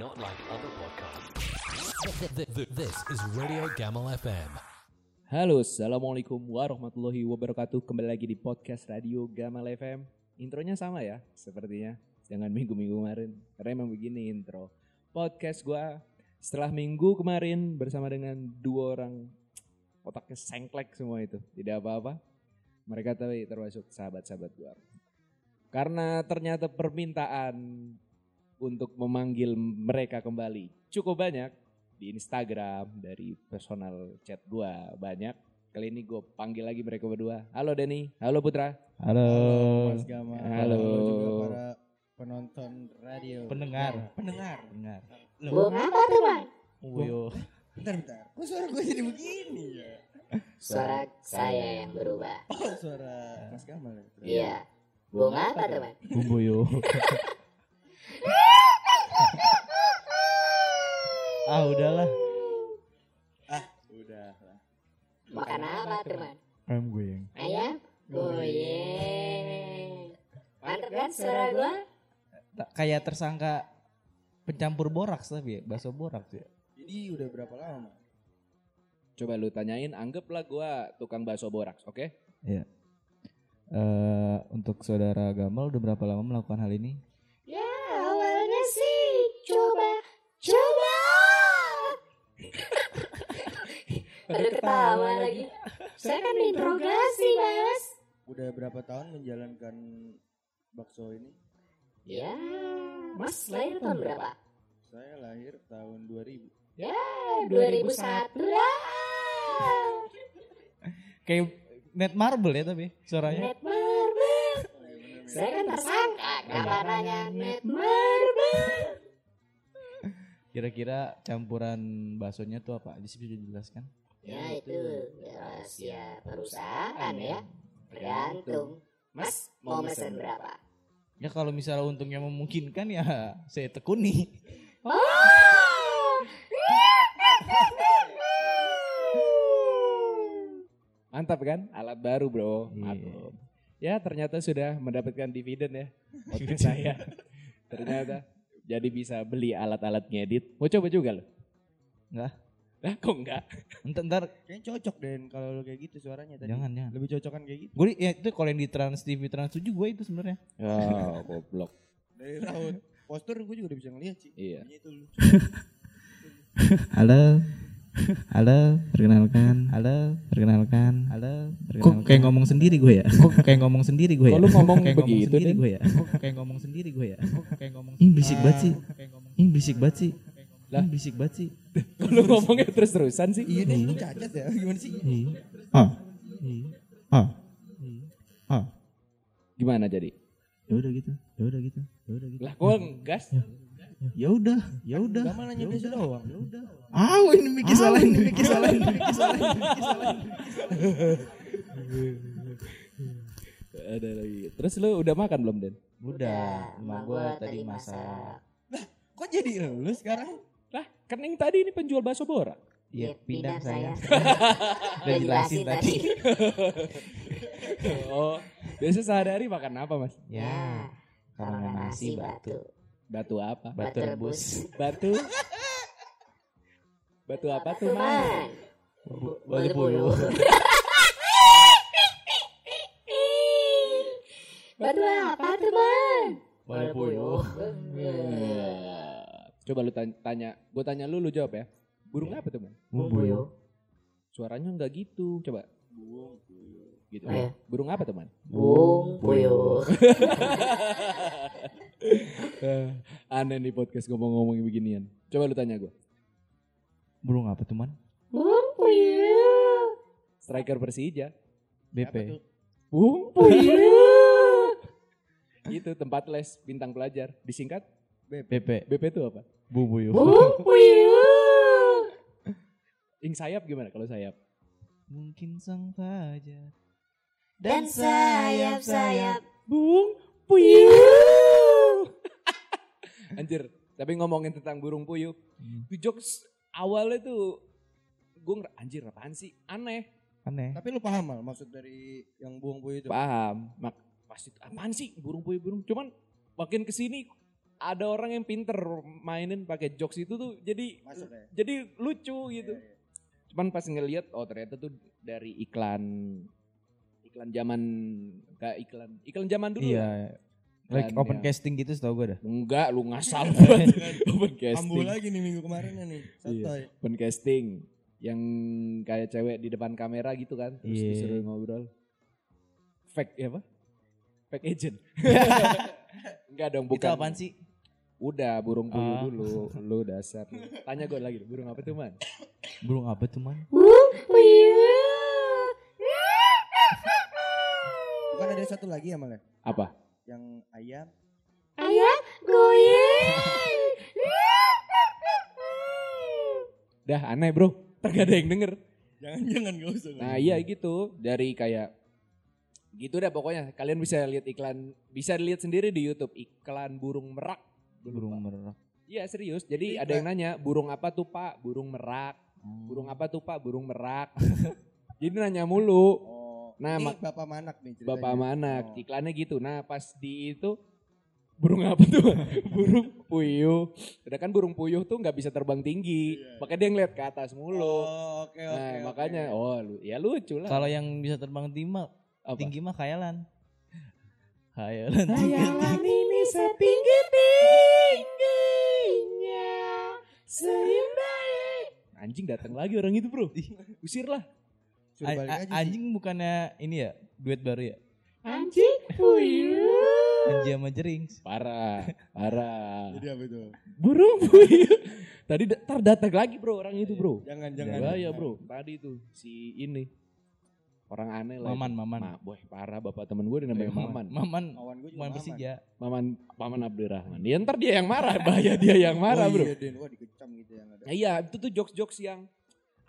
Not like other podcasts. This is Radio Gamal FM. Halo, Assalamualaikum warahmatullahi wabarakatuh. Kembali lagi di podcast Radio Gamal FM. Intronya sama ya, sepertinya. Jangan minggu-minggu kemarin. Karena emang begini intro. Podcast gua setelah minggu kemarin bersama dengan dua orang otaknya sengklek semua itu. Tidak apa-apa. Mereka tapi termasuk sahabat-sahabat gua. Karena ternyata permintaan untuk memanggil mereka kembali cukup banyak di Instagram dari personal chat gua banyak. Kali ini gue panggil lagi mereka berdua. Halo Denny, halo Putra. Halo. Mas Gama. Halo. juga para penonton radio. Pendengar. Eh, pendengar. Dengar. Bung apa tuh bang? Uyo. Bentar, bentar. Kok suara gue jadi begini ya? Suara saya yang berubah. Oh, suara Mas Gamal. ya? Iya. Bung apa tuh bang? Bumbuyo. ah udahlah. Udah lah. Makan apa bang? Ayam goyang. Ayam? Goyeng. Mantap kan suara gua? Tak- Kayak tersangka pencampur boraks tapi ya, bakso boraks ya. Jadi udah berapa lama? Coba lu tanyain, anggaplah gua tukang bakso boraks, oke? Iya. Eh untuk saudara Gamal udah berapa lama melakukan hal ini? Aduh ketawa lagi. Saya kan diinterogasi mas. Udah berapa tahun menjalankan bakso ini? Ya, mas lahir tahun berapa? Saya lahir tahun 2000. Ya, 2001 lah. Kayak net marble ya tapi suaranya. Net marble. Saya kan tersangka gambarannya net marble. Kira-kira campuran baksonya tuh apa aja sih bisa dijelaskan? Ya itu rahasia perusahaan ya. Tergantung. Mas mau pesan berapa? Ya kalau misalnya untungnya memungkinkan ya saya tekuni. Oh! Mantap kan? Alat baru bro. Mantap. Ya ternyata sudah mendapatkan dividen ya. Podcast saya. ternyata. Jadi bisa beli alat-alat ngedit. Mau coba juga lo? Enggak. Nah kok enggak? Ntar, ntar Kayaknya cocok Den kalau lu kayak gitu suaranya tadi. jangan jangan. Lebih cocokan kayak gitu. Gue ya itu kalau yang di Trans TV Trans 7 gue itu sebenarnya. Oh, goblok. Dari raut postur gue juga udah bisa ngeliat sih. Iya. Itu lu. Halo. Halo, perkenalkan. Halo, perkenalkan. Halo, perkenalkan. Kok kayak ngomong sendiri gue ya? Kok kayak ngomong sendiri gue ya? Kok lu ngomong kayak begitu, ngomong sendiri gue ya? Kok kayak ngomong sendiri gue ya? Kok kayak ngomong Ih, berisik banget sih. Ih, berisik banget sih. Lah, berisik banget sih. Kalau ngomongnya terus-terusan sih. Iya Den, lu cacat ya? Gimana sih? Iya. Ah. Ah. Ah. Gimana jadi? Ya udah gitu. Ya udah gitu. Ya udah gitu. Lah kok ngegas? Ya udah, ya udah. Gamal nanya tes doang. Ya udah. Ah, ini mikir salah, ini mikir salah, ini mikir salah, ini mikir salah. Ada lagi. Terus lu udah makan belum Den? Udah, emak gua tadi masak. Kok jadi lu sekarang? Kan yang tadi ini penjual bakso borak. Iya, pindah saya. Udah jelasin tadi. oh, biasa sehari-hari makan apa mas? Ya, kalau nggak nasi batu. Batu apa? Batu rebus. Batu? Batu apa tuh mas? Batu puyuh. Batu apa teman? Batu puyuh. Coba lu tanya, tanya gue tanya lu, lu jawab ya. Burung apa tuh man? Bumbuyo. Suaranya nggak gitu, coba. Gitu. Oh, iya. Burung apa teman? Bung puyuh. Aneh nih podcast ngomong-ngomongin beginian. Coba lu tanya gue. Burung apa tuh man? Bung puyuh. Striker Persija. BP. Bung Puyuh. Itu tempat les bintang pelajar. Disingkat BP. BP itu apa? Bumbuyo. Bung puyuh. Ing sayap gimana kalau sayap? Mungkin sang fajar. Dan sayap-sayap. Bung Puyuh. Anjir, tapi ngomongin tentang burung puyuh. Hmm. Jokes awalnya tuh gue anjir apaan sih? Aneh. Aneh. Tapi lu paham mal maksud dari yang buang buih itu? Paham. Mak pasti apaan sih burung puyuh burung. Cuman makin ke sini ada orang yang pinter mainin pakai jokes itu tuh jadi Masuk ya. jadi lucu gitu. Iya, iya. Cuman pas ngeliat oh ternyata tuh dari iklan iklan zaman kayak iklan iklan zaman dulu. lah. Iya. Like open yang- casting gitu setahu gue dah. Enggak, lu ngasal banget. open casting. lagi nih minggu kemarin nih. Iya. Santai. Open casting yang kayak cewek di depan kamera gitu kan, terus Iya. disuruh ngobrol. Fake ya apa? Fake agent. Enggak dong, Itu bukan. apaan sih? Udah burung puyuh Ah. dulu, lu dasar. lu. Tanya gue lagi, burung apa tuh man? Burung apa tuh man? Bukan ada satu lagi ya malah Apa? yang ayam. Ayah goyang. Dah aneh bro, gak ada yang denger. Jangan jangan gak usah. Nah iya gitu, dari kayak gitu dah pokoknya. Kalian bisa lihat iklan, bisa lihat sendiri di YouTube iklan burung merak. Gua Burung lupa. merak. Iya serius. Jadi ada yang nanya burung apa tuh pak? Burung merak. Hmm. Burung apa tuh pak? Burung merak. Jadi nanya mulu. Oh, Nah, ini Bapak Manak nih ceritanya. Bapak mana? Oh. Iklannya gitu. Nah pas di itu burung apa tuh? burung puyuh. Sedangkan burung puyuh tuh nggak bisa terbang tinggi. Iya, iya. Makanya dia ngeliat ke atas mulu. Oh, oke oke. nah oke. makanya oh lu, ya lucu lah. Kalau yang bisa terbang tinggi mah Apa? tinggi mah khayalan. Khayalan. Hayalan ini setinggi tingginya seindah. Anjing datang lagi orang itu bro. Usir lah. Suruh A- balik a- aja sih. anjing bukannya ini ya duet baru ya? Anjing puyuh. Anjing sama Jerings. Parah, parah. Jadi apa itu? Burung puyuh. Tadi tar datang lagi bro orang itu bro. Jangan jangan. Bahaya bro. Tadi tuh si ini orang aneh lah. Maman. Maman. Ma, boy, parah bapak temen gue namanya Maman. Maman. Kawan gue juga Maman Maman. Persija. Maman, Maman Abdurrahman. Ya ntar dia yang marah, bahaya dia yang marah oh, bro. Iya, Den. Wah dikecam gitu yang ada. Nah, iya, itu tuh jokes-jokes yang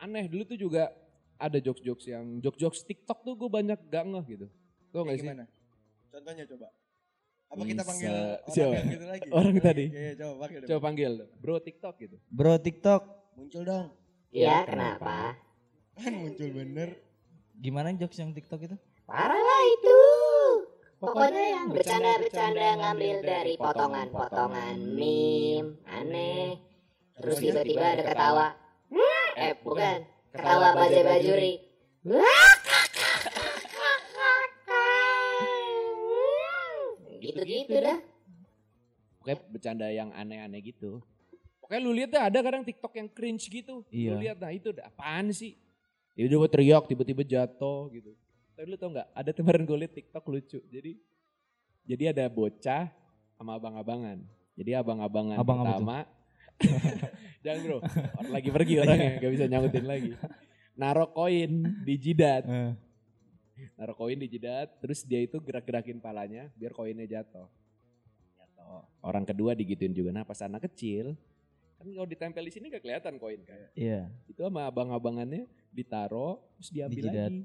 aneh. Dulu tuh juga ada jokes-jokes yang jokes-jokes TikTok tuh gue banyak gak ngeh gitu. Tau Kayak gak sih? gimana? Contohnya coba. Apa kita Bisa. panggil orang Siapa? yang gitu lagi? Orang tadi. Iya, iya, coba panggil. Coba panggil, bro TikTok gitu. Bro TikTok. Muncul dong. Ya kenapa? Kan muncul bener. Gimana jokes yang TikTok itu? Parah lah itu. Pokoknya yang bercanda-bercanda ngambil dari potongan-potongan meme aneh. Terus tiba-tiba ada ketawa. Eh bukan, ketawa bajai bajuri. Gitu-gitu dah. Pokoknya bercanda yang aneh-aneh gitu. Pokoknya lu lihat dah ada kadang TikTok yang cringe gitu. Iya. Lu lihat nah itu dah, apaan sih? Tiba-tiba teriak, tiba-tiba jatuh gitu. Tapi lu tau gak, ada kemarin gue liat TikTok lucu. Jadi jadi ada bocah sama abang-abangan. Jadi abang-abangan Abang pertama. Jangan bro, orang lagi pergi orangnya, gak bisa nyautin lagi. Naruh koin di jidat. Eh. Naruh koin di jidat, terus dia itu gerak-gerakin palanya biar koinnya jatuh. Jatuh. Orang kedua digituin juga. Nah pas anak kecil, kan kalau ditempel di sini gak kelihatan koin kan. Iya. Itu sama abang-abangannya ditaruh terus diambil Di jidat. lagi.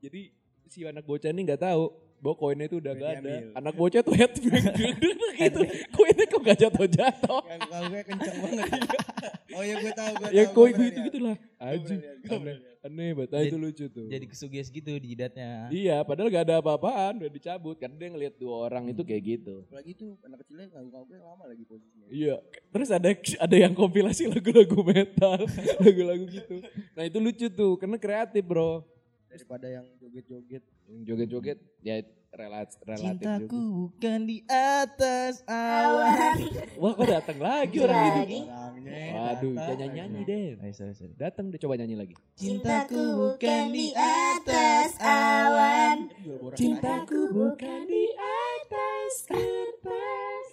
Jadi si anak bocah ini nggak tahu bahwa koinnya itu udah gak ada. Anak bocah tuh head gitu. koinnya kok gak jatuh-jatuh. Kalau gue kenceng banget. oh iya gue tahu gue ya koin gue gitu gitu lah. Anjing. lihat, gue pernah Aneh, banget. Ah, itu lucu tuh. Jadi kesuges gitu di jidatnya. Iya, padahal gak ada apa-apaan, udah dicabut. Karena dia ngeliat dua orang itu kayak gitu. Apalagi tuh anak kecilnya nganggu gue lama lagi posisinya. Iya, terus ada ada yang kompilasi lagu-lagu metal, lagu-lagu gitu. Nah itu lucu tuh, karena kreatif bro. Daripada yang joget-joget. Yang joget-joget, ya relat, relatif Cintaku juga. bukan di atas awan. Wah kok datang lagi orang. Orangnya. Waduh, jangan nyanyi deh. Ayo, sorry, sorry. Datang deh coba nyanyi lagi. Cintaku bukan di atas awan. Cintaku bukan di atas kertas.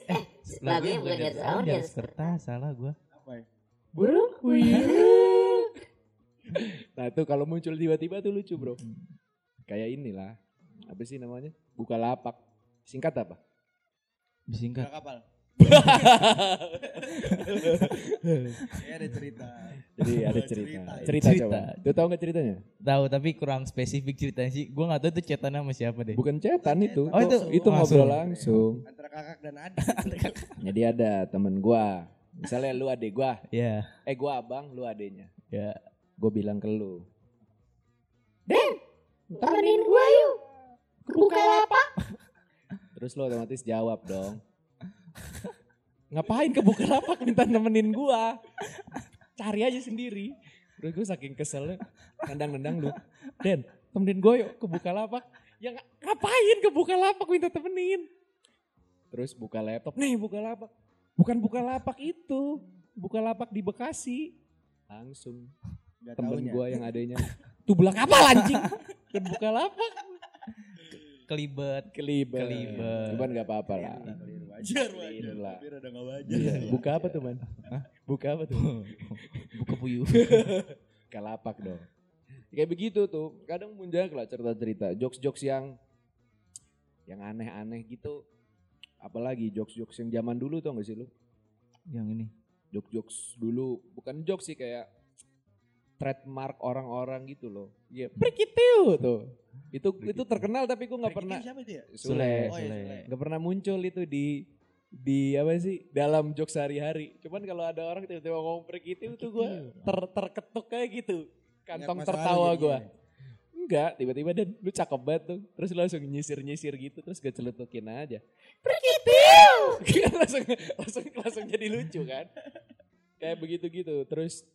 Lagunya bukan di atas awan, di atas kertas. Salah gua. aja. Apa ya? Burung nah tuh kalau muncul tiba-tiba tuh lucu bro. Kayak inilah, apa sih namanya? Buka lapak. Singkat apa? Disingkat. Buka kapal. Kayaknya ada cerita. Jadi ada Cerita. cerita. Cerita, Cerita. coba. Tuh tahu nggak ceritanya? Tahu tapi kurang spesifik ceritanya sih. Gua nggak tahu itu cetannya sama siapa deh. Bukan cetan itu. Oh, itu itu langsung. ngobrol langsung. Antara kakak dan adik. Jadi ada temen gua. Misalnya lu adek gua, Ya, eh gua abang, lu adenya. ya. Gue bilang ke lu, Temenin gua yuk. Buka lapak. terus lu otomatis jawab dong. ngapain ke Bukalapak minta nemenin gua? Cari aja sendiri. Terus gue saking keselnya nendang-nendang lu. Den temenin gue yuk ke Bukalapak. Ya nga- ngapain ke Bukalapak minta temenin? Terus buka laptop. Nih Bukalapak. Bukan Bukalapak itu. Bukalapak di Bekasi. Langsung. Gak temen gue yang adanya tuh belah kapal anjing kan Bukalapak Kelibet. kelibet Kelibet. cuman gak apa-apa lah Wajar, wajar. Tapi rada gak wajar. Iya, buka apa tuh man? Buka apa tuh? Buka puyuh. Kalapak dong. Kayak begitu tuh. Kadang muncul lah cerita-cerita. Jokes-jokes yang yang aneh-aneh gitu. Apalagi jokes-jokes yang zaman dulu tuh gak sih lu? yang ini. Jokes-jokes dulu. Bukan jokes sih kayak trademark orang-orang gitu loh. Iya, prikitiu tuh. Itu itu terkenal tapi gue nggak pernah siapa itu ya? Sule. Oh, iya, Sule. Nggak pernah muncul itu di di apa sih dalam jokes sehari-hari. Cuman kalau ada orang tiba-tiba ngomong prikitiu tuh gue ter, terketuk kayak gitu. Kantong tertawa gue. Enggak, tiba-tiba dan lu cakep banget tuh. Terus lu langsung nyisir-nyisir gitu terus gue celutukin aja. Kan langsung langsung langsung jadi lucu kan. Kayak begitu-gitu. Terus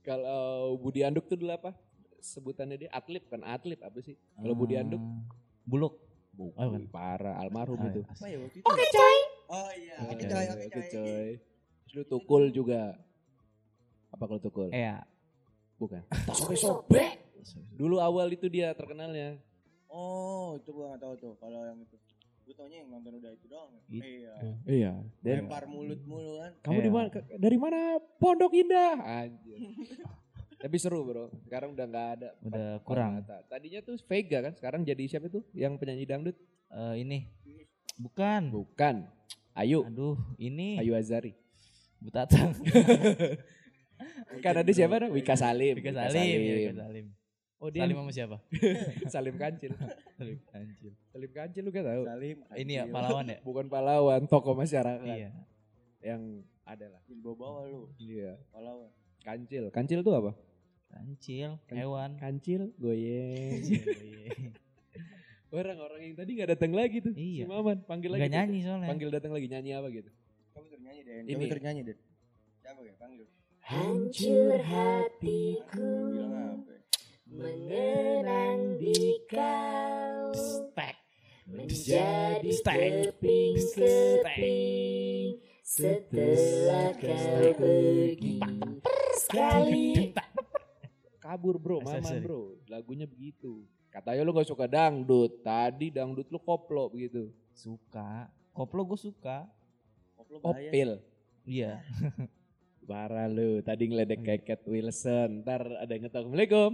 kalau Budi Anduk tuh dulu apa? Sebutannya dia atlet kan atlet apa sih? Kalau Budi Anduk Ah, Buluk. bukan bukan. parah almarhum Ah, itu. Apa ya waktu itu? Oke coy. Oh iya, Oke, oke coy, oke oke coy. coy. Terus lu tukul juga. Apa kalau tukul? Eh ya. Bukan. Sobek-sobek. Dulu awal itu dia terkenalnya. Oh, itu gua gak tahu tuh kalau yang itu. Gue taunya yang nonton udah itu doang. It- Iya. Iya. Dan Lempar mulut mulu kan. kamu di Iya. mana? Dari mana? Pondok Indah. Anjir. Tapi seru bro. Sekarang udah nggak ada. Udah kurang. mata. Tadinya tuh Vega kan. Sekarang jadi siapa tuh? Yang penyanyi dangdut? Eh, ini. Bukan. Bukan. Ayu. Aduh, ini Ayu Azari. Butatang. Kan ada siapa? dah? Wika Salim. Salim. ya, Vika Salim. Oh dia Salim sama siapa? Salim Kancil. Salim Anjir. Salim Kancil lu gak tahu? Salim. Ini ya Kancil. pahlawan ya? Bukan pahlawan, tokoh masyarakat. Iya. Yang ada lah. Di bawah lu. Iya. Pahlawan. Kancil. Kancil tuh apa? Kancil, Kan- hewan. Kancil, goyeng. Orang-orang yang tadi gak datang lagi tuh. Si Iya. Maman panggil lagi. Enggak tuh. nyanyi soalnya. Panggil datang lagi nyanyi apa gitu. Kamu ternyanyi deh. Ini. Kamu ternyanyi deh. Siapa ya? Panggil. Hancur hatiku Bilang apa? ya? Mengenang di kau Stek. menjadi Stek. keping-keping setelah kau pergi sekali Kabur bro, Maman sorry. bro. Lagunya begitu. Katanya lu gak suka dangdut. Tadi dangdut lu koplo begitu. Suka. Koplo gue suka. Koplo bahaya. Opil. Iya. Parah lu, tadi ngeledek kayak Cat Wilson. Ntar ada yang ngetok, Assalamualaikum.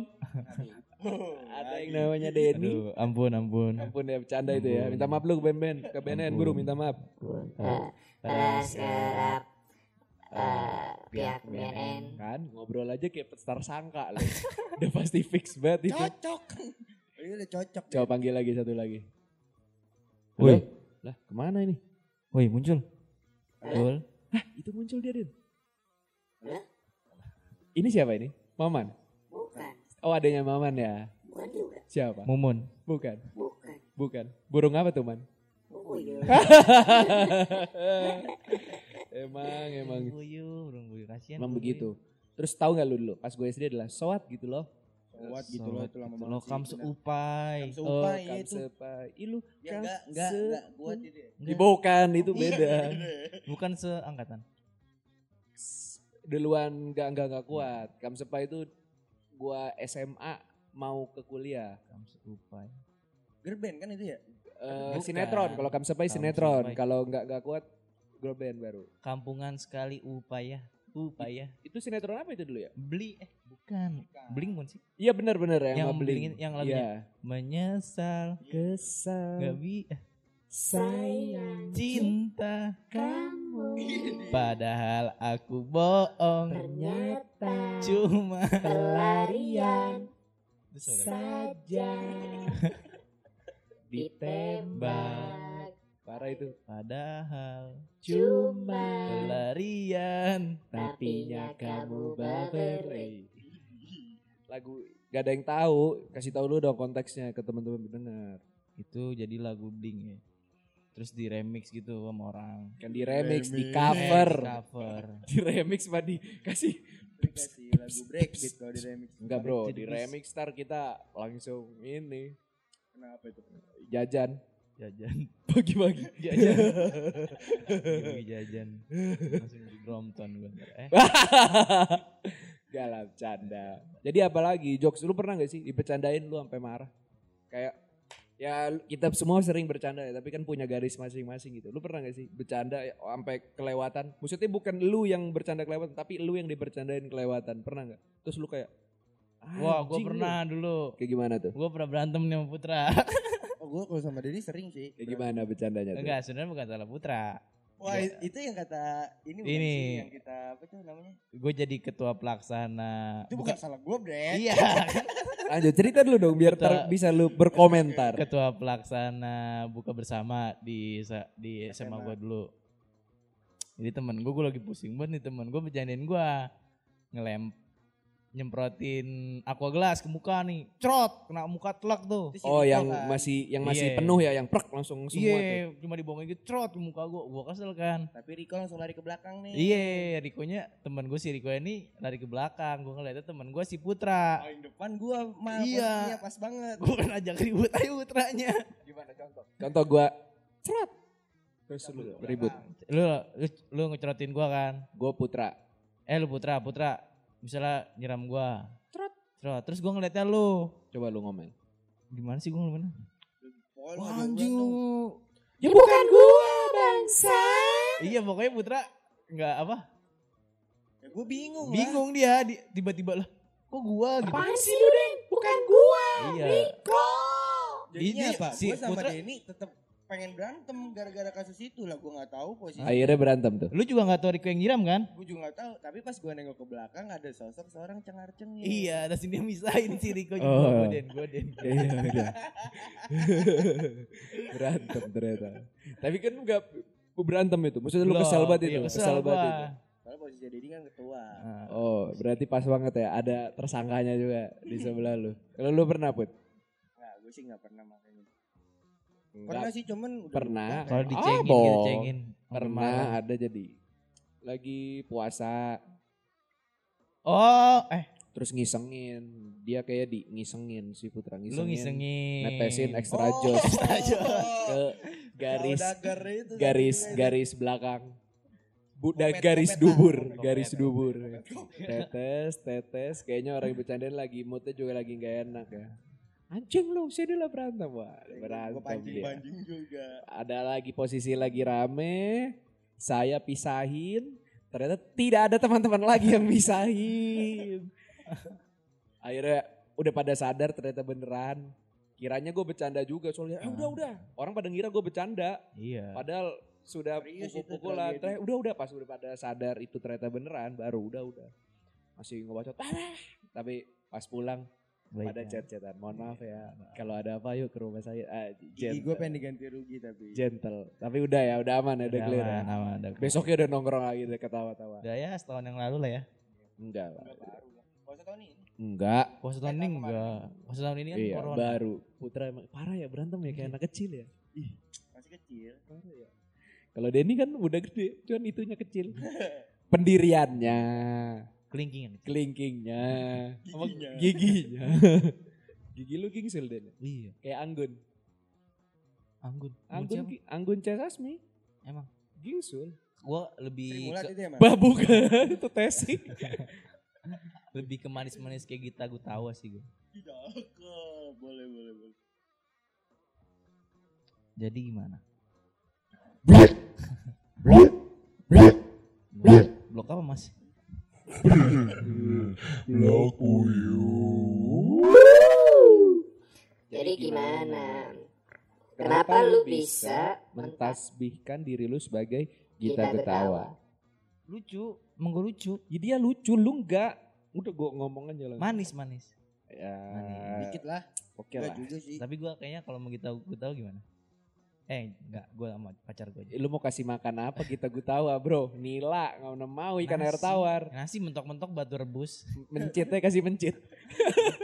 ada yang namanya Denny. Aduh, ampun, ampun. Ampun ya bercanda itu ya. Minta maaf lu ke Ben-Ben. Ke BNN buru minta maaf. Serap eh, pihak BNN Kan ngobrol aja kayak star sangka lu. Udah pasti fix banget itu. Cocok. Ini udah cocok. Coba panggil lagi satu lagi. Woi, Lah ke mana ini? woi muncul. Betul. Hah itu muncul dia Din. Hah? Ini siapa ini? Maman. bukan Oh adanya Maman ya. bukan juga Siapa? Mumun. Bukan. bukan Bukan. Burung apa tuh man? Emang emang Buyu, burung buyu kasihan. emang burung begitu. Terus tahu nggak lu dulu pas gue SD adalah soat gitu loh. Buyu. gitu loh itu lama gitu banget. sih, kam seupai. Kam seupai ya kam itu. sepai. Ih lu Ya kam enggak, enggak, se- enggak. Itu bukan itu beda. Bukan seangkatan. Duluan nggak nggak nggak kuat. Kam sepai itu gua SMA mau ke kuliah. Kam seupai. Gerben kan itu ya? Eh, Bukan. sinetron kalau kam sepai Kam sinetron. Kalau nggak nggak kuat girl band baru. Kampungan sekali upaya. Upaya. Itu sinetron apa itu dulu ya? Beli eh bukan. Bling bukan sih? Iya benar benar yang, Yang. Blink- yang lagunya. Iya. Menyesal Kesal gak bi eh, sayang cinta kamu padahal aku bohong ternyata cuma pelarian saja ditembak Parah itu. padahal cuma pelarian Tapinya kamu baper. eh. Lagu gak ada yang tahu. Kasih tahu lu dong konteksnya ke teman-teman pendengar. itu jadi lagu bling ya terus di remix gitu sama orang. Kan di remix, di cover. Di cover. Di remix mah dikasih Dikasih lagu breakbeat kalau di remix. Enggak bro, Jadi di remix star kita langsung ini Kenapa itu? jajan Jajan. pagi-pagi. Jajan. Lagi jajan. Langsung di Brompton gue. Eh, Gak lah bercanda. Jadi apalagi jokes lu pernah gak sih dipecandain lu sampai marah? Kayak ya kita semua sering bercanda ya, tapi kan punya garis masing-masing gitu. Lu pernah gak sih bercanda ya, sampai kelewatan? Maksudnya bukan lu yang bercanda kelewatan, tapi lu yang dibercandain kelewatan. Pernah gak? Terus lu kayak Wah, gue "Anjing lu." pernah dulu. Kayak gimana tuh? Gue pernah berantem nih sama Putra. Oh gue kalau sama Denny sering sih. Kayak gimana bercandanya tuh? Enggak, sebenarnya bukan salah Putra. Wah itu yang kata ini bukan Ini. sih yang kita apa tuh namanya? Gue jadi ketua pelaksana. Itu bukan, salah gue bre. Iya, Lanjut cerita dulu dong biar ter- Betul. bisa lu berkomentar. ketua pelaksana buka bersama di di SMA gue dulu. Jadi temen gue, gue lagi pusing banget nih temen gue bercandain gue ngelem nyemprotin aqua gelas ke muka nih, cerot kena muka telak tuh. Oh yang kan. masih yang masih Iya. penuh ya, yang prek langsung semua tuh. Iya, cuma dibohongin gitu, cerot ke muka gue, gue kesel kan. Tapi Rico langsung lari ke belakang nih. Iya, Rikonya temen gue si Riko ini lari ke belakang, gue ngeliatnya temen gue si Putra. Paling depan gue mah Iya. pas banget. Gue kan ajak ribut aja Putranya. Gimana contoh? Contoh gua cerot. Terus lu ribut. Lu, lu, lu ngecerotin gue kan. Gua putra. Eh lu Putra, Putra, misalnya nyiram gua. Trot. Trot. Terus gua ngeliatnya lu. Coba lu ngomel. Gimana sih gua? Pokoknya Wah anjing lu. Ya bukan gua, bangsa. Iya pokoknya Putra nggak apa? Ya gue bingung lah. Bingung dia di- tiba-tiba lah. Kok gua gitu? Apaan sih lu, Den? Bukan gua. Iya. Jadinya Ini apa? si gue sama Putra- Denny tetap pengen berantem gara-gara kasus itu lah. Gue nggak tahu posisi. Akhirnya berantem tuh. Lu juga nggak tahu Riko yang nyiram kan? Gue juga nggak tahu. Tapi pas gue nengok ke belakang ada sosok seorang cengar cengir. Iya, ada sini misahin si Riko juga. Oh. Gua den, gua den. Iya, udah. berantem ternyata. Tapi kan enggak berantem itu. Maksudnya lu kesal banget iya, itu. kesel Kesal banget itu. Soalnya posisi Denny kan ketua. Nah, Oh, berarti pas banget ya. Ada tersangkanya juga di sebelah lu. Kalau lu pernah put? Nggak, gue sih nggak pernah. Enggak. Pernah sih cuman udah Pernah. Kalau dicengin, bohong. gitu, cengin. Pernah ada jadi. Lagi puasa Oh, eh terus ngisengin. Dia kayak di ngisengin si Putra ngisengin. lu ngisengin. Netesin extra Oh, jos extra ke garis itu garis tadi. garis belakang. Budak garis dubur, garis dubur. Tetes, tetes, kayaknya orang yang bercandain lagi moodnya juga lagi nggak enak ya. Anjing lu, sini lah berantem. Wah, berantem dia. pancing-pancing juga. Ada lagi posisi lagi rame, saya pisahin, ternyata tidak ada teman-teman lagi yang pisahin. Akhirnya udah pada sadar ternyata beneran. Kiranya gue bercanda juga soalnya, eh udah udah. Orang pada ngira gue bercanda, Iya. padahal sudah pukul-pukulan. Ternyata Udah udah pas udah pada sadar itu ternyata beneran, baru udah udah. Masih ngebacot, tapi pas pulang Baik, pada ya. chat-chatan. Mohon maaf ya, kalau ada apa yuk ke rumah saya. Ah, Gigi gentle gue pengen diganti rugi tapi. gentle. Tapi udah ya, udah aman ya, udah Udah clear ya. aman, aman, udah. Besoknya udah nongkrong lagi, udah ketawa-tawa. Udah ya setahun yang lalu lah ya. Enggak lah. Puasa tahun ini. Enggak. Puasa tahun ini enggak. Puasa tahun ini kan Iya, corona. baru. Putra emang parah ya berantem ya kayak anak kecil ya. Masih kecil. Kalau Denny kan udah gede, cuman itunya kecil. Pendiriannya, Kelingkingan. kelingkingnya, sama Giginya. giginya. Gigi lu gingsul Den. Iya. Kayak Anggun. Anggun. Anggun, Anggun C. Sasmi. Emang. Gingsul. Gua lebih Mulat ke, itu ya mas? Bah bukan, itu tesi. lebih ke manis-manis kayak Gita Gutawa sih gue. Cakep. Boleh boleh boleh. Jadi gimana? Blok apa mas? Jadi gimana? Kenapa lu bisa mentasbihkan diri lu sebagai Gita Gita Getawa? Lucu, emang gue lucu. Ya dia lucu, lu enggak. Udah gua ngomong aja langsung. Manis manis. Ya, Dikit lah. oke Enggak lah. juga sih. Tapi gue kayaknya kalau mau kita gue tahu gimana? Eh enggak, gue sama pacar gue aja. Eh, Lu mau kasih makan apa kita Gutawa bro? Nila, nggak mau mau ikan air Nasi. tawar. Nasi mentok-mentok batu rebus. Mencitnya kasih mencit.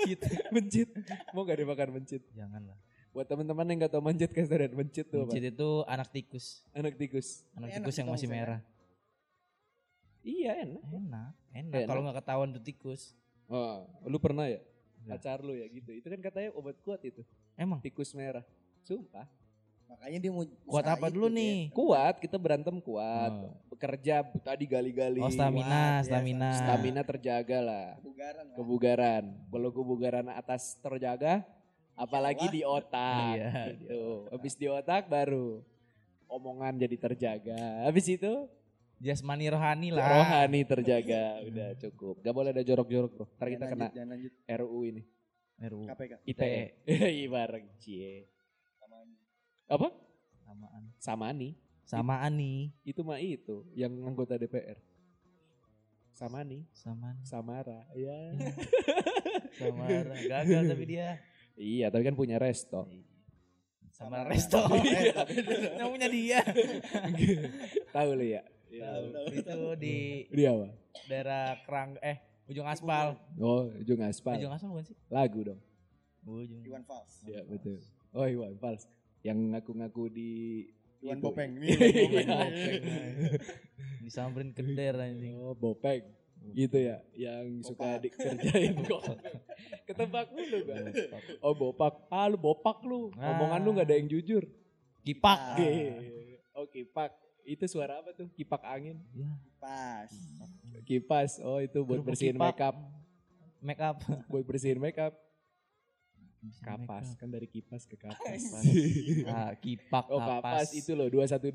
Gitu. mencit. Mau gak dimakan mencit? Jangan lah. Buat teman-teman yang nggak tahu manjat kasih tau dan mencit tuh apa? Mencit itu anak tikus. Anak tikus. Anak Enak tikus yang masih merah. Iya enak. Enak, enak. Enak. Kalau nggak ketahuan tuh tikus. Oh, lu pernah ya? Pacar lu ya gitu. Itu kan katanya obat kuat itu. Emang Tikus merah. Sumpah. Makanya dia mau kuat apa dulu nih? Kuat, kita berantem kuat. Oh. Bekerja tadi gali-gali. Oh stamina, Kuat, ya, stamina. Stamina terjaga lah. Kebugaran lah. Kebugaran. Kalau kebugaran atas terjaga, apalagi di otak. Iya, gitu. Habis di otak baru omongan jadi terjaga. Habis itu Jasmani rohani lah. rohani terjaga. Udah cukup. Gak boleh ada jorok-jorok bro. Ntar kita Jangan kena lanjut, lanjut. RUU ini. RU. KPK. ITE. Iya bareng cie. Sama Apa? Samaan. Samani. Samaan nih. Itu mah itu yang anggota DPR. Samani, Samaan. Samara. Ya. Samara. Gagal tapi dia. iya, tapi kan punya resto. Sama resto. Yang punya dia. Tahu lu ya? Itu di Dia apa? daerah Kerang eh ujung aspal. Oh, ujung aspal. Ujung aspal bukan sih? Lagu dong. Ujung. Iwan Fals. Iya, betul. Oh, Iwan Fals. Yang ngaku-ngaku di Iwan itu. Bopeng. Nih, Iya. Iwan Bopeng. Disamperin keder anjing. Oh, Bopeng. Gitu ya, yang suka dikerjain kok. Ketebak mulu gua. Oh, Bopak. Ah, lu Bopak lu. Ah. Omongan lu gak ada yang jujur. Kipak. Ah. Oh, kipak. Itu suara apa tuh? Kipak angin. Ya, Pas. Kipas. Oh, itu buat bersihin kipak. makeup. make up. Buat bersihin makeup. Kapas kan dari kipas ke kapas. Ah, kipak oh, kapas itu loh 212.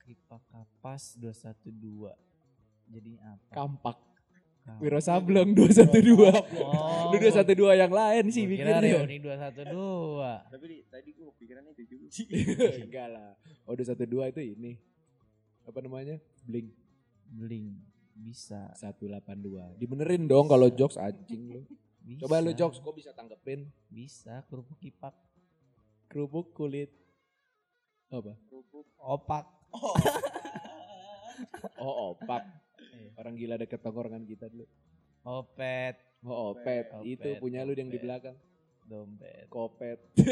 Kipak kapas 212. Jadi apa? Kampak. Kam- Wiro Sableng 212. Oh. Lu 212 yang lain sih Gua kira mikirnya. reuni 212. Tapi di- tadi gue pikirannya itu juga sih. Enggak lah. Oh 212 itu ini. Apa namanya? Blink Bling. Bisa. 182. Dibenerin dong kalau jokes anjing lu. Bisa. Coba lu jokes kok bisa tanggepin. Bisa kerupuk kipak. Kerupuk kulit. Apa? Kerupuk. Opak. Oh opak. Orang gila deket tongkrongan kita dulu. Opet. Oh opet. Opet, Itu punya lu yang di opet. belakang. Dompet. Kopet.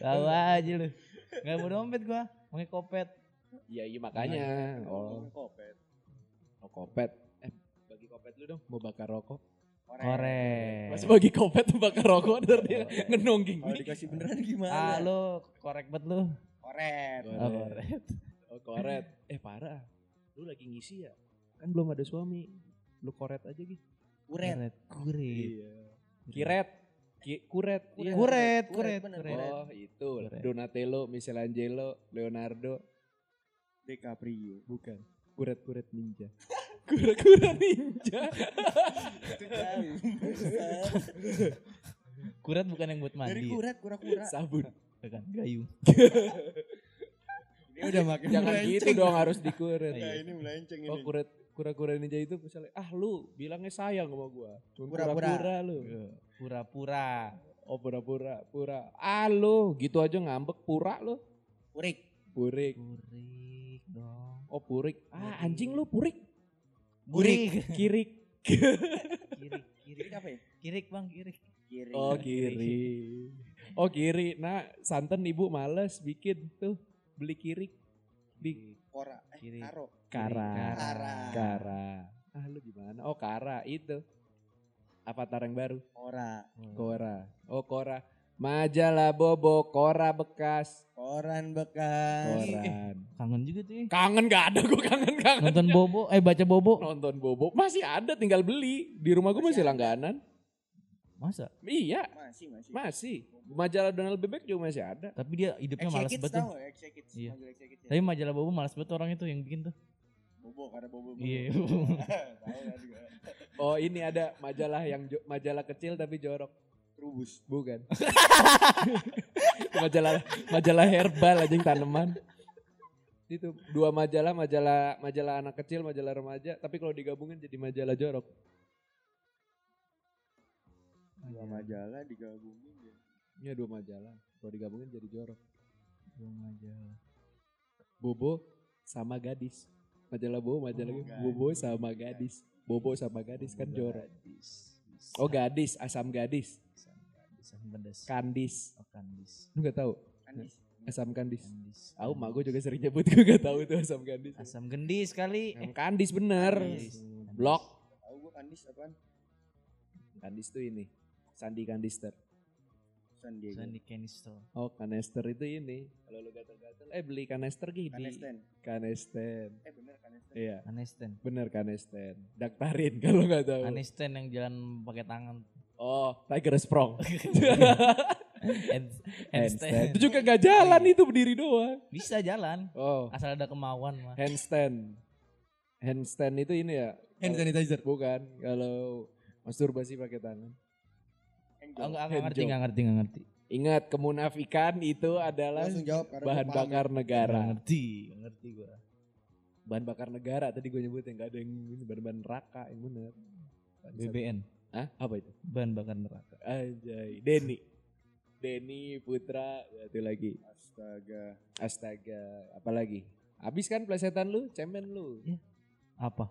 Tahu aja lu. Gak mau dompet gua. Pakai kopet. Iya iya makanya. Oh, Kopet. oh kopet. Kopet lu dong. Mau bakar rokok. Korek. Masih bagi kopet tuh bakar rokok. Ntar dia ngenongging. Kalau dikasih beneran Ah gimana? lu korek bet lu. Koret. Ah, korek. Oh koret. Eh parah. Lu lagi ngisi ya? Kan belum ada suami. Lu koret aja gitu. Kuret. Kuret. Kuret. Iya. Kiret. Ki- kuret. Iya. Kuret. Kuret, Kuret. Kuret. Oh itu. Kuret. Donatello, Michelangelo, Leonardo. DiCaprio. Bukan. Kuret-kuret ninja. Kuret-kuret ninja. Kuret bukan yang buat Dari mandi. kuret, kura-kura. Sabun. Bukan gayung. Ini udah makin Jangan melenceng. gitu dong harus dikuret. Nah, ini melenceng ini. Oh kuret kura-kura ninja itu misalnya ah lu bilangnya sayang sama gua. Pura-pura lu. Pura-pura. Oh pura-pura, pura. Ah lu gitu aja ngambek pura lu. Kurik. Purik. Purik dong. Oh purik. Ah anjing lu purik. Burik. Kirik. Kirik. Kirik. apa ya? Kirik bang, kirik. Kiri. Oh kiri. Oh kiri. Nah santan ibu males bikin tuh beli kirik di Kora. Eh, Kiri. karo. Kara. Kara. Kara. Ah lu gimana? Oh Kara itu. Avatar yang baru. Kora. Kora. Oh Kora. Majalah Bobo Kora bekas. Koran bekas. Koran. Kangen juga tuh ya. Kangen gak ada gue kangen kangen. Nonton Bobo, eh baca Bobo. Nonton Bobo masih ada tinggal beli. Di rumah gue masih langganan. Masa? Iya, Masih, masih. masih. Majalah Donald Bebek juga masih ada. Tapi dia hidupnya malas gak? Action Kids. Iya. Majalah Kids ya? Tapi majalah Bobo malas banget orang itu yang bikin tuh. Bobo, karena Bobo. Bobo. Iya. Tahu juga. Oh ini ada majalah yang majalah kecil tapi jorok. Trubus. Bukan. majalah majalah herbal aja yang tanaman. Itu dua majalah, majalah majalah anak kecil, majalah remaja, tapi kalau digabungin jadi majalah jorok. Dua majalah digabungin ya. Iya dua majalah, kalau digabungin jadi jorok. Dua majalah. Bobo sama gadis. Majalah Bobo, majalah Oh, gadis. Bobo sama gadis. Bobo sama gadis kan jorok. Gadis. Oh gadis, asam gadis. Asam pedas. Kandis. Oh, kandis. Lu gak tahu? Kandis. Asam kandis. Kandis. Tahu mak gue juga sering nyebut gue gak tahu tuh asam kandis. Asam gendis kali. Asam kandis bener. Kandis. Blok. Tahu gua kandis apaan? Kandis tuh ini. Sandi Kandister. San Diego. Sandy Canister. Oh kanister itu ini. Kalau lu gatel-gatel. Eh beli kanister gini. Kanesten. Kanesten. Eh bener kanesten. Iya. Anesten. Bener kanesten. Daktarin kalau nggak tahu. Anesten yang jalan pakai tangan. Oh, Tiger Sprong. Hand- handstand. Itu juga nggak jalan itu berdiri doang. Bisa jalan. Oh, Asal ada kemauan mah. handstand. Handstand itu ini ya? Hand sanitizer. Bukan. Kalau masturbasi pakai tangan. Oh, enggak, enggak ngerti, enggak ngerti, enggak ngerti. Ingat kemunafikan itu adalah jawab bahan bakar negara. Enggak ngerti, enggak ngerti gua. Bahan bakar negara tadi gue nyebutin nggak ada yang ini, bahan-bahan neraka yang bener. BBN, Hah? Apa itu? bahan bakar neraka. Anjay, Denny. Denny Putra, satu lagi. Astaga. Astaga, apalagi? Habis kan plesetan lu, cemen lu. Apa?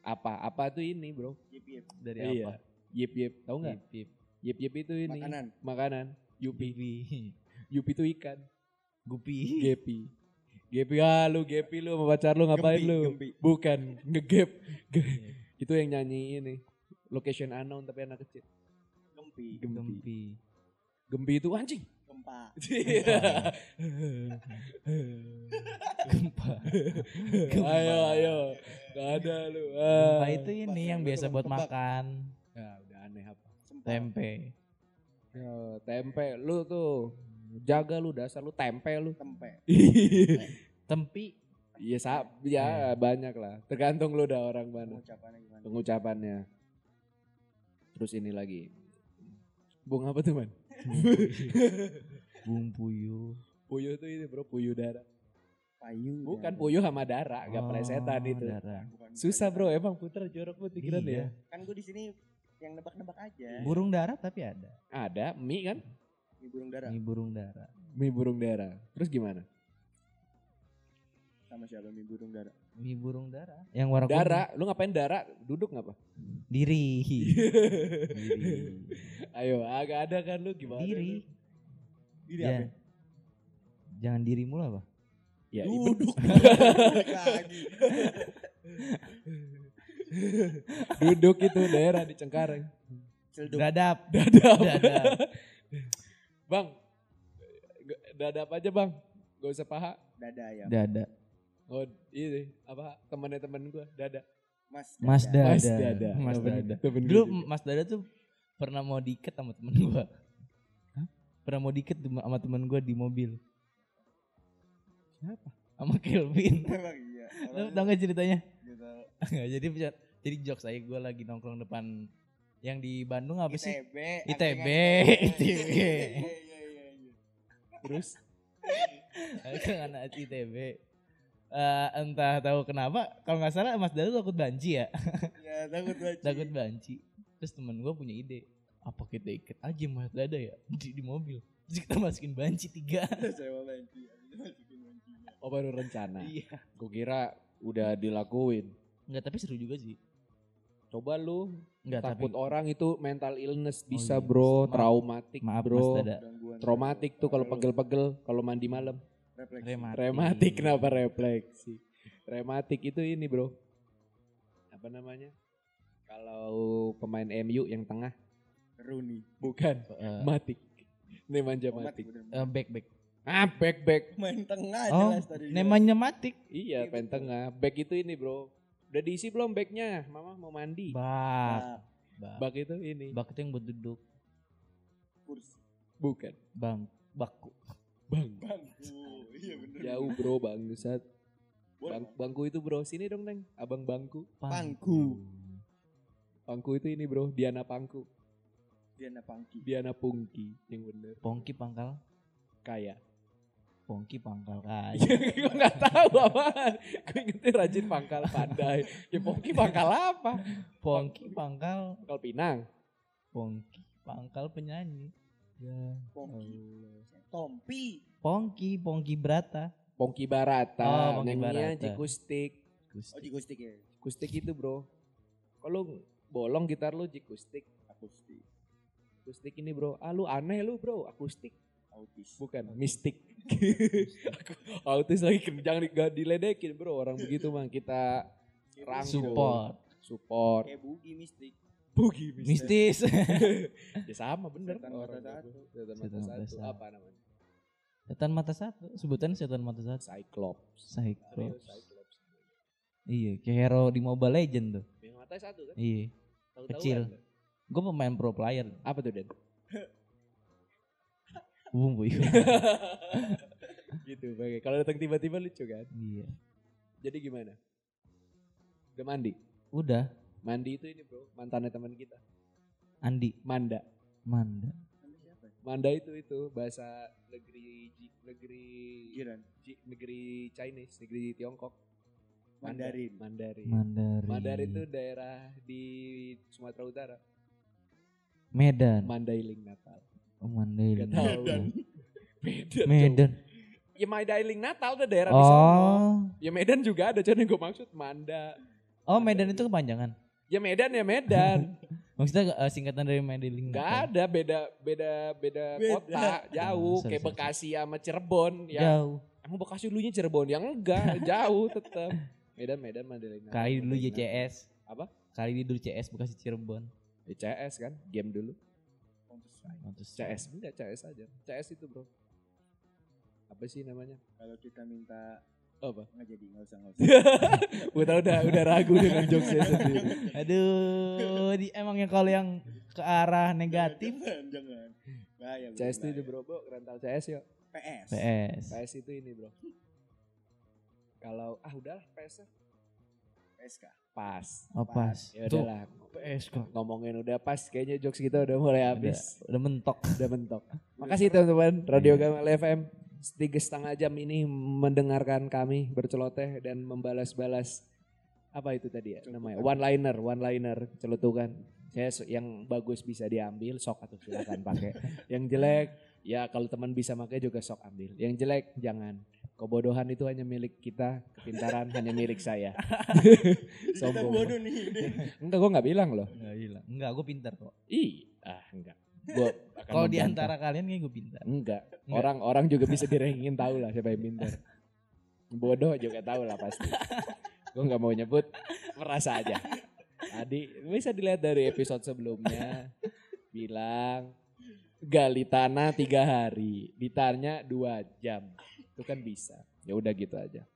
Apa? Apa tuh ini, Bro? Yip yip. Dari iya. apa? Yip yip, tahu nggak? Pip, pip. Yip yip itu ini Makanan. Makanan. Yupi. Yupi itu ikan. Gupi. Gepi. Gepi ah lu Gepi lu sama pacar lu ngapain Gempi, lu? gempi. Bukan, ngegep. Ge- itu yang nyanyi ini. Location unknown tapi anak kecil. Gempi. Gempi. Gempi. Gempi itu anjing. Gempa. Gempa. ayo ayo. Gak ada lu. Gempa Ah. itu ini yang biasa buat tebak. makan. Ya, udah aneh apa? Tempe. Ya, tempe lu tuh. Jaga lu dasar lu tempe lu. Tempe. Tempi. Iya, sa ya banyak lah. Tergantung lu dah orang mana. Pengucapannya gimana? Pengucapannya. Terus ini lagi. Bung apa tuh man? Bung puyuh. Puyuh tuh ini bro, puyuh darah. Payu. Bukan ya. puyuh sama darah, gak Oh, plesetan itu. darah. Bukan- Susah bro, emang puter jorok buat pikiran ya. Iya. Kan gue di sini yang nebak-nebak aja. Burung darah tapi ada. Ada mie kan? Ini burung darah. Ini burung darah. Mie burung darah. Terus gimana? Sama siapa mie burung darah? Mie burung darah. Yang warna kuning. Darah, lu ngapain darah? Duduk ngapa? Diri. Diri. Ayo, agak ada kan lu gimana? Diri. lu? Diri Ya. apa? Jangan dirimu lah, Pak. Ya, Duduk. lagi. duduk itu daerah di Cengkareng. Celduk. Dadap. Dadap. Dadap. Bang, dadap aja bang. Gak usah paha. Dada ya. Dada. Oh ini apa temannya temen gue dada. Mas. Mas Dada. Mas Dada. Mas Temen- Dada. temen gue Dulu juga. Mas Dada tuh pernah mau diikat sama temen gua. Pernah mau tuh sama temen gua di mobil. Siapa? Sama Kelvin. Emang iya. Lu tau gak ceritanya? Gitu. Jadi jadi jokes saya gue lagi nongkrong depan yang di Bandung apa sih? ITB. ITB, ITB. Iya iya iya. iya. Terus Aku anak ITB. Eh, entah tahu kenapa kalau nggak salah Mas Dada takut banci ya Ya takut banget. takut banci terus temen gue punya ide apa kita ikat aja Mas Dada ya di, di mobil terus kita masukin banci tiga Sewa banci. Oh baru rencana. iya Gue kira udah dilakuin. nggak tapi seru juga sih Coba lu nggak takut tapi orang itu mental illness bisa iya. bro, Maaf. traumatik maaf bro. Mas Dada Gangguan. Traumatik tuh kalau pegel-pegel, kalau mandi malam. Refleksi. Rematik. Rematik kenapa refleksi? Rematik itu ini bro. Apa namanya? Kalau pemain MU yang tengah Rooney. bukan Eh, matik. Ini manja Oh, matik. bener. eh, back back Ah back back. Main tengah oh jelas tadi. namanya matik Iya pen tengah. Back itu ini bro. Udah diisi belum backnya? Mama mau mandi. bak bak Bak itu ini. bak itu yang buat duduk kursi. Bukan. bang baku Bang. Bangku. Iya bener. Jauh bro bangsat. Bang, bangku itu bro. Sini dong neng. Abang bangku. Pangku. Bangku itu ini bro. Diana pangku. Dia anak pangki. Diana pungki. Yang bener. pongki pangkal Kaya. pongki pangkal kaya gue gak tahu apa. Gue ingetnya rajin pangkal pandai. Ya pungki pangkal apa? pongki pangkal Pangkal Pinang. pongki pangkal penyanyi ya Pongki. Tompi. pongki pongki brata Pongki Barata. Oh, Pongki Nyanyinya Barata. Jikustik. Oh jikustik ya. Akustik itu bro. Kalau bolong gitar lu jikustik. Akustik. akustik ini bro. Ah lu aneh lu bro, akustik. Autis. Bukan, mistik. Aku- Autis lagi jangan di- gak diledekin bro, orang begitu mah kita rangkul. Support. Support. Kayak bugi mistik. Bugi Mistis. ya sama bener. Setan orang mata gitu. satu. Setan Setan mata mata satu. satu. Apa namanya? setan mata satu. Sebutan setan mata satu. Cyclops. Cyclops. Cyclops. Iya, kayak hero di Mobile Legend tuh. Yang mata satu kan? Iya. Kecil. kan? Gue pemain pro player. Apa tuh Den? Bumbu gitu. Bagai. Kalau datang tiba-tiba lucu kan? Iya. Jadi gimana? Udah mandi? Udah. Mandi itu ini bro, mantannya teman kita. Andi. Manda. Manda. Manda itu itu bahasa negeri negeri Jiran. Ji- negeri Chinese, negeri Tiongkok. Manda- Mandarin. Mandarin. Mandarin. Mandarin itu daerah di Sumatera Utara. Medan. Mandailing Natal. Oh, Mandailing. Gak tahu. Medan. Medan. Medan. Ya Mandailing Natal ada daerah di sana. Oh. Ya Medan juga ada, cuman yang gue maksud Manda. Oh, Medan itu kepanjangan. Ya Medan ya Medan. Maksudnya eh, singkatan dari Mandailing. Gak ada beda beda beda, Beda. kota jauh Oh, sorry, kayak sorry, Bekasi sama Cirebon ya. Jauh. Emang Bekasi dulunya Cirebon yang enggak jauh tetap. Medan Medan. Natal, Kali dulu. JCS. Apa? Kali dulu CS Bekasi Cirebon. Ya, CS kan, game dulu. Mantus. CS enggak CS aja. CS itu bro. Apa sih namanya? Kalau kita minta Apa? nggak jadi nggak usah nggak usah. udah udah udah ragu dengan jokesnya sendiri. Aduh, di, emangnya kalau yang ke arah negatif jangan, jangan. Bahaya. CS itu itu bro, bro rental CS yuk. PS. PS. PS itu ini bro. Kalau ah udahlah PS -nya. PSK. pas. Oh pas. Ya Tuh, udahlah. PS kok. Ngomongin udah pas kayaknya jokes kita udah mulai Udah, habis. udah mentok. Udah mentok. Makasih teman-teman Radio Gamal FM tiga setengah jam ini mendengarkan kami berceloteh dan membalas-balas apa itu tadi ya namanya? One liner one liner celutukan saya yang bagus bisa diambil sok atau silakan pakai. Yang jelek ya kalau teman bisa pakai juga sok ambil. Yang jelek jangan. Kebodohan itu hanya milik kita kepintaran hanya milik saya. Sombong. Bodoh nih. enggak gue nggak bilang loh. Enggak hilang. Enggak, gue pintar kok. ih ah enggak gua Kalau di antara kalian kayak gue pintar. Enggak. Enggak. Orang-orang juga bisa direngin tahu lah siapa yang pintar. Bodoh juga tahu lah pasti. Gue nggak mau nyebut, merasa aja. Tadi bisa dilihat dari episode sebelumnya bilang gali tanah tiga hari, ditanya dua jam, itu kan bisa. Ya udah gitu aja.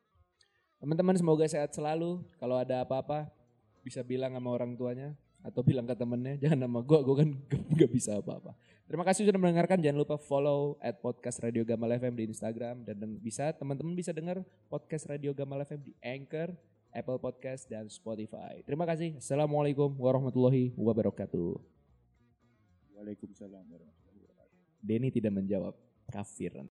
Teman-teman semoga sehat selalu. Kalau ada apa-apa bisa bilang sama orang tuanya atau bilang ke temennya jangan nama gue, gue kan gak bisa apa-apa. Terima kasih sudah mendengarkan. Jangan lupa follow at podcast Radio Gamal FM di Instagram dan bisa teman-teman bisa dengar podcast Radio Gamal FM di Anchor, Apple Podcast dan Spotify. Terima kasih. Assalamualaikum warahmatullahi wabarakatuh. Waalaikumsalam warahmatullahi wabarakatuh. Denny tidak menjawab. Kafir.